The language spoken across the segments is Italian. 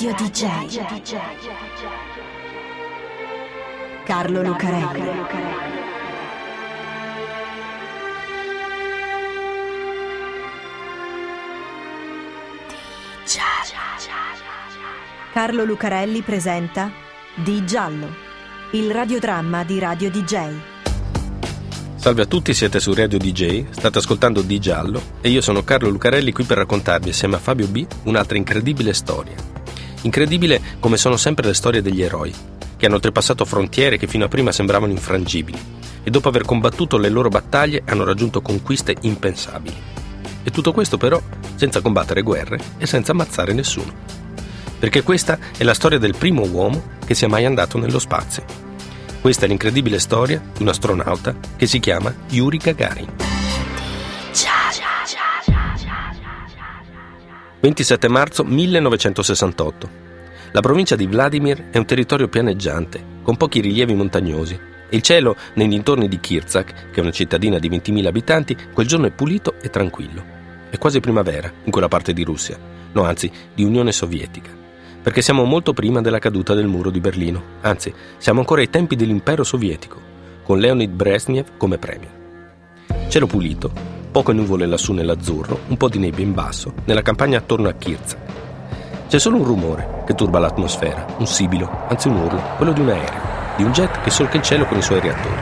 Radio DJ. Carlo Lucarelli. Carlo Lucarelli presenta Di Giallo, il radiodramma di Radio DJ. Salve a tutti, siete su Radio DJ, state ascoltando Di Giallo e io sono Carlo Lucarelli qui per raccontarvi assieme a Fabio B un'altra incredibile storia. Incredibile come sono sempre le storie degli eroi, che hanno oltrepassato frontiere che fino a prima sembravano infrangibili e dopo aver combattuto le loro battaglie hanno raggiunto conquiste impensabili. E tutto questo però senza combattere guerre e senza ammazzare nessuno. Perché questa è la storia del primo uomo che sia mai andato nello spazio questa è l'incredibile storia di un astronauta che si chiama Yuri Gagarin. 27 marzo 1968. La provincia di Vladimir è un territorio pianeggiante, con pochi rilievi montagnosi. Il cielo, nei dintorni di Kirzak, che è una cittadina di 20.000 abitanti, quel giorno è pulito e tranquillo. È quasi primavera in quella parte di Russia, no anzi di Unione Sovietica perché siamo molto prima della caduta del muro di Berlino, anzi siamo ancora ai tempi dell'impero sovietico, con Leonid Brezhnev come premier. Cielo pulito, poche nuvole lassù nell'azzurro, un po' di nebbia in basso, nella campagna attorno a Kirza. C'è solo un rumore che turba l'atmosfera, un sibilo, anzi un urlo, quello di un aereo, di un jet che solca il cielo con i suoi reattori.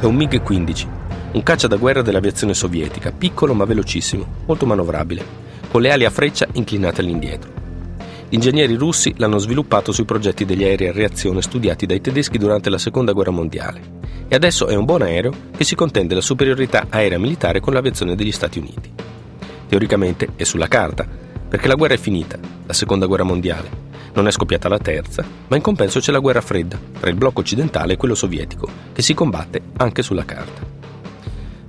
È un MiG-15, un caccia da guerra dell'aviazione sovietica, piccolo ma velocissimo, molto manovrabile, con le ali a freccia inclinate all'indietro. Ingegneri russi l'hanno sviluppato sui progetti degli aerei a reazione studiati dai tedeschi durante la Seconda Guerra Mondiale e adesso è un buon aereo che si contende la superiorità aerea militare con l'aviazione degli Stati Uniti. Teoricamente è sulla carta, perché la guerra è finita, la Seconda Guerra Mondiale. Non è scoppiata la terza, ma in compenso c'è la guerra fredda tra il blocco occidentale e quello sovietico, che si combatte anche sulla carta.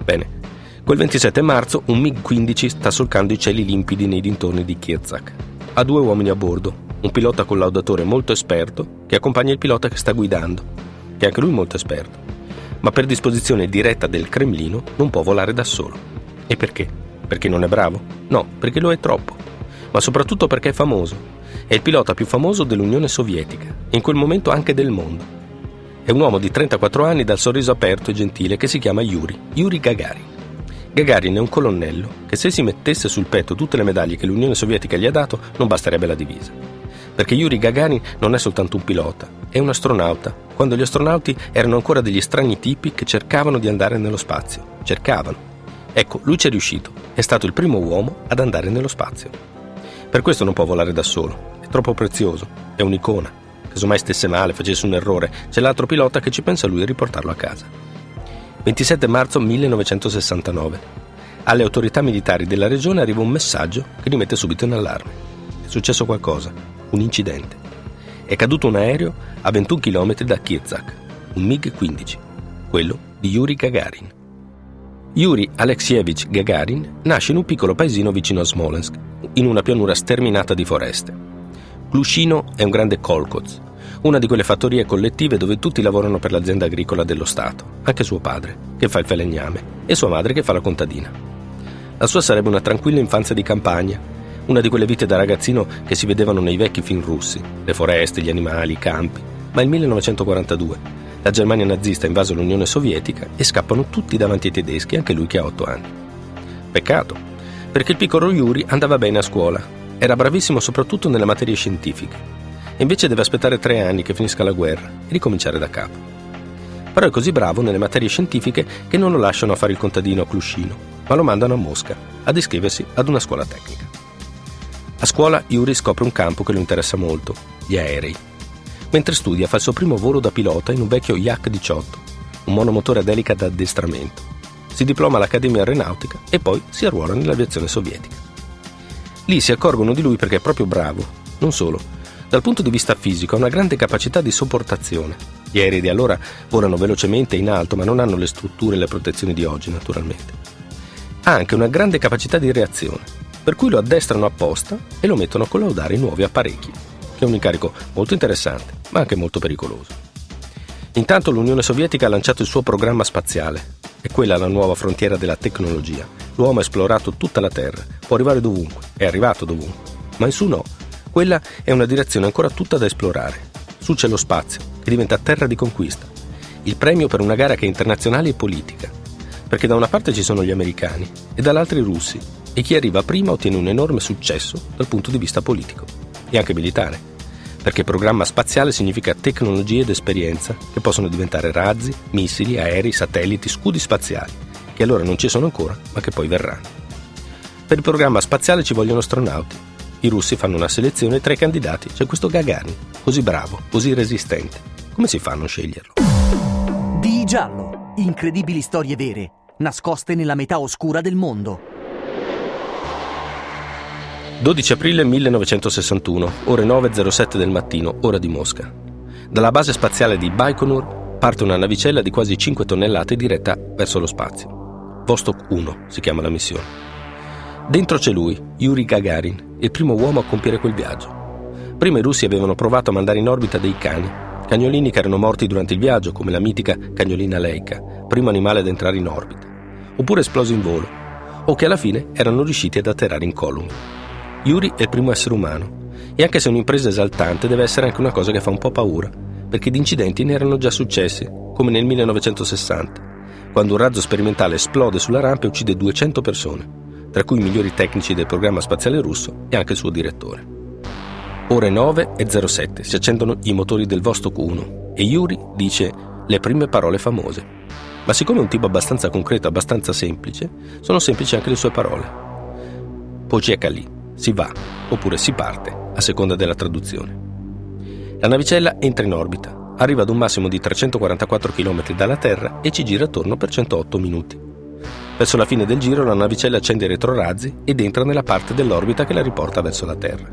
Bene, quel 27 marzo un MiG-15 sta solcando i cieli limpidi nei dintorni di Kirzak ha due uomini a bordo, un pilota collaudatore molto esperto che accompagna il pilota che sta guidando, che è anche lui molto esperto, ma per disposizione diretta del Cremlino non può volare da solo. E perché? Perché non è bravo? No, perché lo è troppo, ma soprattutto perché è famoso. È il pilota più famoso dell'Unione Sovietica in quel momento anche del mondo. È un uomo di 34 anni dal sorriso aperto e gentile che si chiama Yuri, Yuri Gagarin. Gagarin è un colonnello che se si mettesse sul petto tutte le medaglie che l'Unione Sovietica gli ha dato non basterebbe la divisa. Perché Yuri Gagarin non è soltanto un pilota, è un astronauta, quando gli astronauti erano ancora degli strani tipi che cercavano di andare nello spazio. Cercavano. Ecco, lui ci è riuscito, è stato il primo uomo ad andare nello spazio. Per questo non può volare da solo, è troppo prezioso, è un'icona. Casomai stesse male, facesse un errore, c'è l'altro pilota che ci pensa lui a riportarlo a casa. 27 marzo 1969. Alle autorità militari della regione arriva un messaggio che li mette subito in allarme. È successo qualcosa, un incidente. È caduto un aereo a 21 km da Kirzak, un MiG-15, quello di Yuri Gagarin. Yuri Alexievich Gagarin nasce in un piccolo paesino vicino a Smolensk, in una pianura sterminata di foreste. Glushino è un grande kolkhoz, una di quelle fattorie collettive dove tutti lavorano per l'azienda agricola dello Stato, anche suo padre, che fa il falegname, e sua madre che fa la contadina. La sua sarebbe una tranquilla infanzia di campagna, una di quelle vite da ragazzino che si vedevano nei vecchi film russi, le foreste, gli animali, i campi. Ma il 1942 la Germania nazista ha invaso l'Unione Sovietica e scappano tutti davanti ai tedeschi, anche lui che ha otto anni. Peccato, perché il piccolo Yuri andava bene a scuola, era bravissimo soprattutto nelle materie scientifiche e invece deve aspettare tre anni che finisca la guerra e ricominciare da capo. Però è così bravo nelle materie scientifiche che non lo lasciano a fare il contadino a Cluscino, ma lo mandano a Mosca ad iscriversi ad una scuola tecnica. A scuola Yuri scopre un campo che lo interessa molto, gli aerei. Mentre studia fa il suo primo volo da pilota in un vecchio Yak-18, un monomotore ad elica da addestramento. Si diploma all'Accademia Aeronautica e poi si arruola nell'aviazione sovietica. Lì si accorgono di lui perché è proprio bravo, non solo, dal punto di vista fisico ha una grande capacità di sopportazione. Gli aerei di allora volano velocemente in alto, ma non hanno le strutture e le protezioni di oggi, naturalmente. Ha anche una grande capacità di reazione, per cui lo addestrano apposta e lo mettono a collaudare i nuovi apparecchi, che è un incarico molto interessante, ma anche molto pericoloso. Intanto l'Unione Sovietica ha lanciato il suo programma spaziale. È quella la nuova frontiera della tecnologia. L'uomo ha esplorato tutta la Terra, può arrivare dovunque, è arrivato dovunque, ma in su no, Quella è una direzione ancora tutta da esplorare. Su c'è lo spazio, che diventa terra di conquista. Il premio per una gara che è internazionale e politica. Perché da una parte ci sono gli americani e dall'altra i russi, e chi arriva prima ottiene un enorme successo dal punto di vista politico e anche militare. Perché programma spaziale significa tecnologie ed esperienza che possono diventare razzi, missili, aerei, satelliti, scudi spaziali, che allora non ci sono ancora, ma che poi verranno. Per il programma spaziale ci vogliono astronauti, i russi fanno una selezione tra i candidati. C'è questo Gagarin, così bravo, così resistente. Come si fa a non sceglierlo? Di giallo, incredibili storie vere, nascoste nella metà oscura del mondo. 12 aprile 1961, ore 9.07 del mattino, ora di Mosca. Dalla base spaziale di Baikonur parte una navicella di quasi 5 tonnellate diretta verso lo spazio. Vostok 1 si chiama la missione. Dentro c'è lui, Yuri Gagarin, il primo uomo a compiere quel viaggio. Prima i russi avevano provato a mandare in orbita dei cani, cagnolini che erano morti durante il viaggio, come la mitica cagnolina Leica, primo animale ad entrare in orbita, oppure esplosi in volo, o che alla fine erano riusciti ad atterrare in column. Yuri è il primo essere umano, e anche se è un'impresa esaltante, deve essere anche una cosa che fa un po' paura, perché di incidenti ne erano già successi, come nel 1960, quando un razzo sperimentale esplode sulla rampa e uccide 200 persone tra cui i migliori tecnici del programma spaziale russo e anche il suo direttore. Ore 9 e 07 si accendono i motori del Vostok 1 e Yuri dice le prime parole famose. Ma siccome è un tipo abbastanza concreto, abbastanza semplice, sono semplici anche le sue parole. Pojekali, si va, oppure si parte, a seconda della traduzione. La navicella entra in orbita, arriva ad un massimo di 344 km dalla Terra e ci gira attorno per 108 minuti. Verso la fine del giro la navicella accende i retrorazzi ed entra nella parte dell'orbita che la riporta verso la Terra.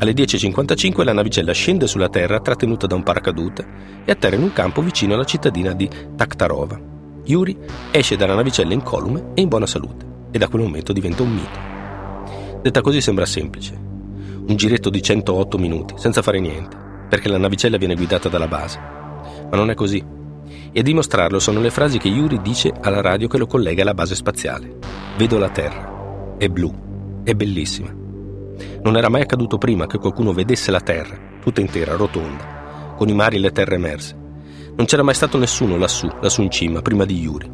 Alle 10.55 la navicella scende sulla Terra trattenuta da un paracadute e atterra in un campo vicino alla cittadina di Takhtarova. Yuri esce dalla navicella incolume e in buona salute e da quel momento diventa un mito. Detta così sembra semplice. Un giretto di 108 minuti senza fare niente, perché la navicella viene guidata dalla base. Ma non è così. E a dimostrarlo sono le frasi che Yuri dice alla radio che lo collega alla base spaziale. Vedo la Terra. È blu. È bellissima. Non era mai accaduto prima che qualcuno vedesse la Terra, tutta intera, rotonda, con i mari e le terre emerse. Non c'era mai stato nessuno lassù, lassù in cima, prima di Yuri.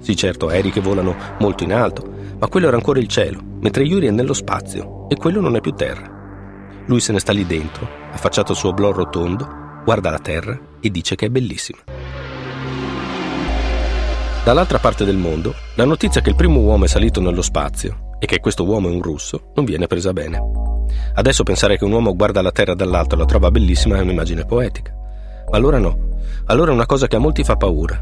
Sì, certo, aerei che volano molto in alto, ma quello era ancora il cielo, mentre Yuri è nello spazio e quello non è più terra. Lui se ne sta lì dentro, affacciato al suo blò rotondo, guarda la terra e dice che è bellissima. Dall'altra parte del mondo, la notizia che il primo uomo è salito nello spazio e che questo uomo è un russo non viene presa bene. Adesso pensare che un uomo guarda la Terra dall'alto e la trova bellissima è un'immagine poetica. Ma allora no. Allora è una cosa che a molti fa paura.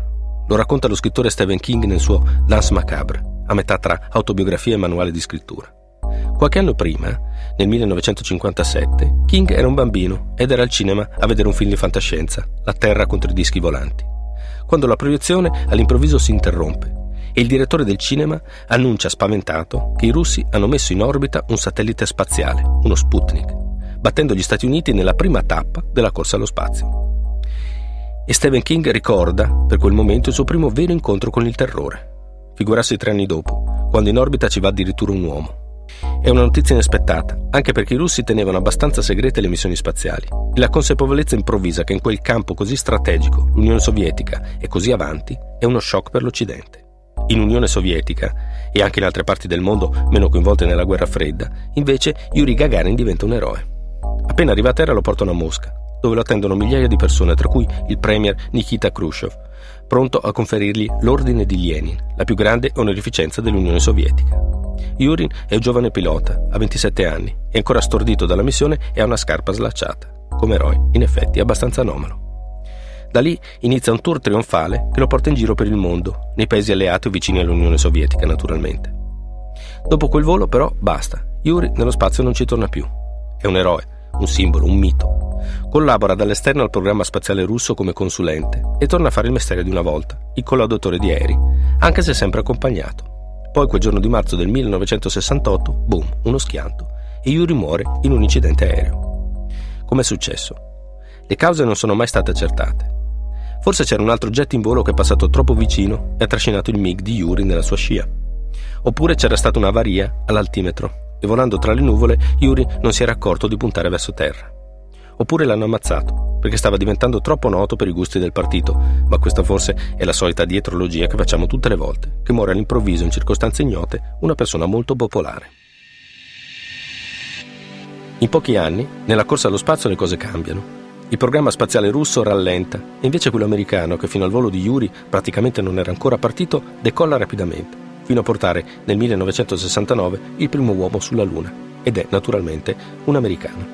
Lo racconta lo scrittore Stephen King nel suo Dance Macabre, a metà tra autobiografia e manuale di scrittura. Qualche anno prima, nel 1957, King era un bambino ed era al cinema a vedere un film di fantascienza, La Terra contro i dischi volanti quando la proiezione all'improvviso si interrompe e il direttore del cinema annuncia spaventato che i russi hanno messo in orbita un satellite spaziale, uno Sputnik, battendo gli Stati Uniti nella prima tappa della corsa allo spazio. E Stephen King ricorda per quel momento il suo primo vero incontro con il terrore. Figurarsi tre anni dopo, quando in orbita ci va addirittura un uomo. È una notizia inaspettata, anche perché i russi tenevano abbastanza segrete le missioni spaziali la consapevolezza improvvisa che in quel campo così strategico l'Unione Sovietica è così avanti è uno shock per l'Occidente. In Unione Sovietica e anche in altre parti del mondo meno coinvolte nella guerra fredda, invece Yuri Gagarin diventa un eroe. Appena arriva a terra lo portano a Mosca, dove lo attendono migliaia di persone, tra cui il premier Nikita Khrushchev, pronto a conferirgli l'Ordine di Lenin, la più grande onorificenza dell'Unione Sovietica. Yurin è un giovane pilota, ha 27 anni, è ancora stordito dalla missione e ha una scarpa slacciata. Come eroe, in effetti, abbastanza anomalo. Da lì inizia un tour trionfale che lo porta in giro per il mondo, nei paesi alleati o vicini all'Unione Sovietica, naturalmente. Dopo quel volo, però, basta. Yuri nello spazio non ci torna più. È un eroe, un simbolo, un mito. Collabora dall'esterno al programma spaziale russo come consulente e torna a fare il mestiere di una volta, il collaudatore di aerei, anche se sempre accompagnato. Poi quel giorno di marzo del 1968, boom, uno schianto, e Yuri muore in un incidente aereo. Com'è successo? Le cause non sono mai state accertate. Forse c'era un altro jet in volo che è passato troppo vicino e ha trascinato il MiG di Yuri nella sua scia. Oppure c'era stata un'avaria all'altimetro e volando tra le nuvole Yuri non si era accorto di puntare verso terra. Oppure l'hanno ammazzato, perché stava diventando troppo noto per i gusti del partito, ma questa forse è la solita dietrologia che facciamo tutte le volte, che muore all'improvviso in circostanze ignote una persona molto popolare. In pochi anni, nella corsa allo spazio le cose cambiano. Il programma spaziale russo rallenta e invece quello americano, che fino al volo di Yuri praticamente non era ancora partito, decolla rapidamente, fino a portare nel 1969 il primo uomo sulla Luna, ed è naturalmente un americano.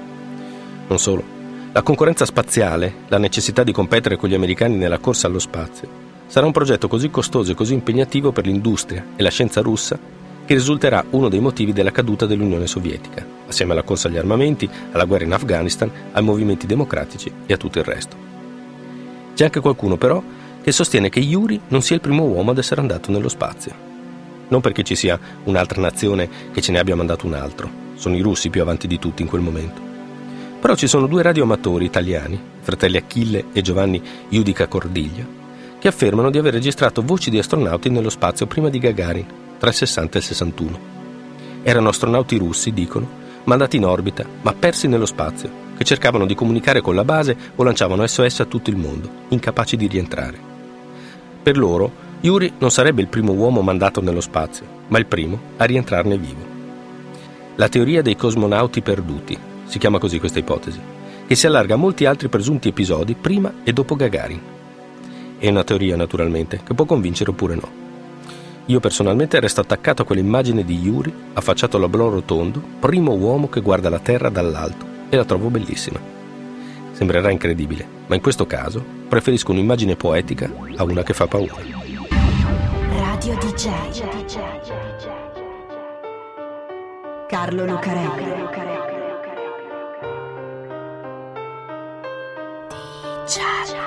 Non solo, la concorrenza spaziale, la necessità di competere con gli americani nella corsa allo spazio, sarà un progetto così costoso e così impegnativo per l'industria e la scienza russa che risulterà uno dei motivi della caduta dell'Unione Sovietica, assieme alla corsa agli armamenti, alla guerra in Afghanistan, ai movimenti democratici e a tutto il resto. C'è anche qualcuno però che sostiene che Yuri non sia il primo uomo ad essere andato nello spazio. Non perché ci sia un'altra nazione che ce ne abbia mandato un altro, sono i russi più avanti di tutti in quel momento. Però ci sono due radioamatori italiani, fratelli Achille e Giovanni Judica Cordiglia, che affermano di aver registrato voci di astronauti nello spazio prima di Gagarin tra il 60 e il 61. Erano astronauti russi, dicono, mandati in orbita, ma persi nello spazio, che cercavano di comunicare con la base o lanciavano SOS a tutto il mondo, incapaci di rientrare. Per loro, Yuri non sarebbe il primo uomo mandato nello spazio, ma il primo a rientrarne vivo. La teoria dei cosmonauti perduti, si chiama così questa ipotesi, che si allarga a molti altri presunti episodi prima e dopo Gagarin. È una teoria, naturalmente, che può convincere oppure no. Io personalmente resto attaccato a quell'immagine di Yuri, affacciato all'oblò rotondo, primo uomo che guarda la Terra dall'alto, e la trovo bellissima. Sembrerà incredibile, ma in questo caso preferisco un'immagine poetica a una che fa paura. DJ. Carlo Lucarelli. DJ.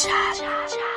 cha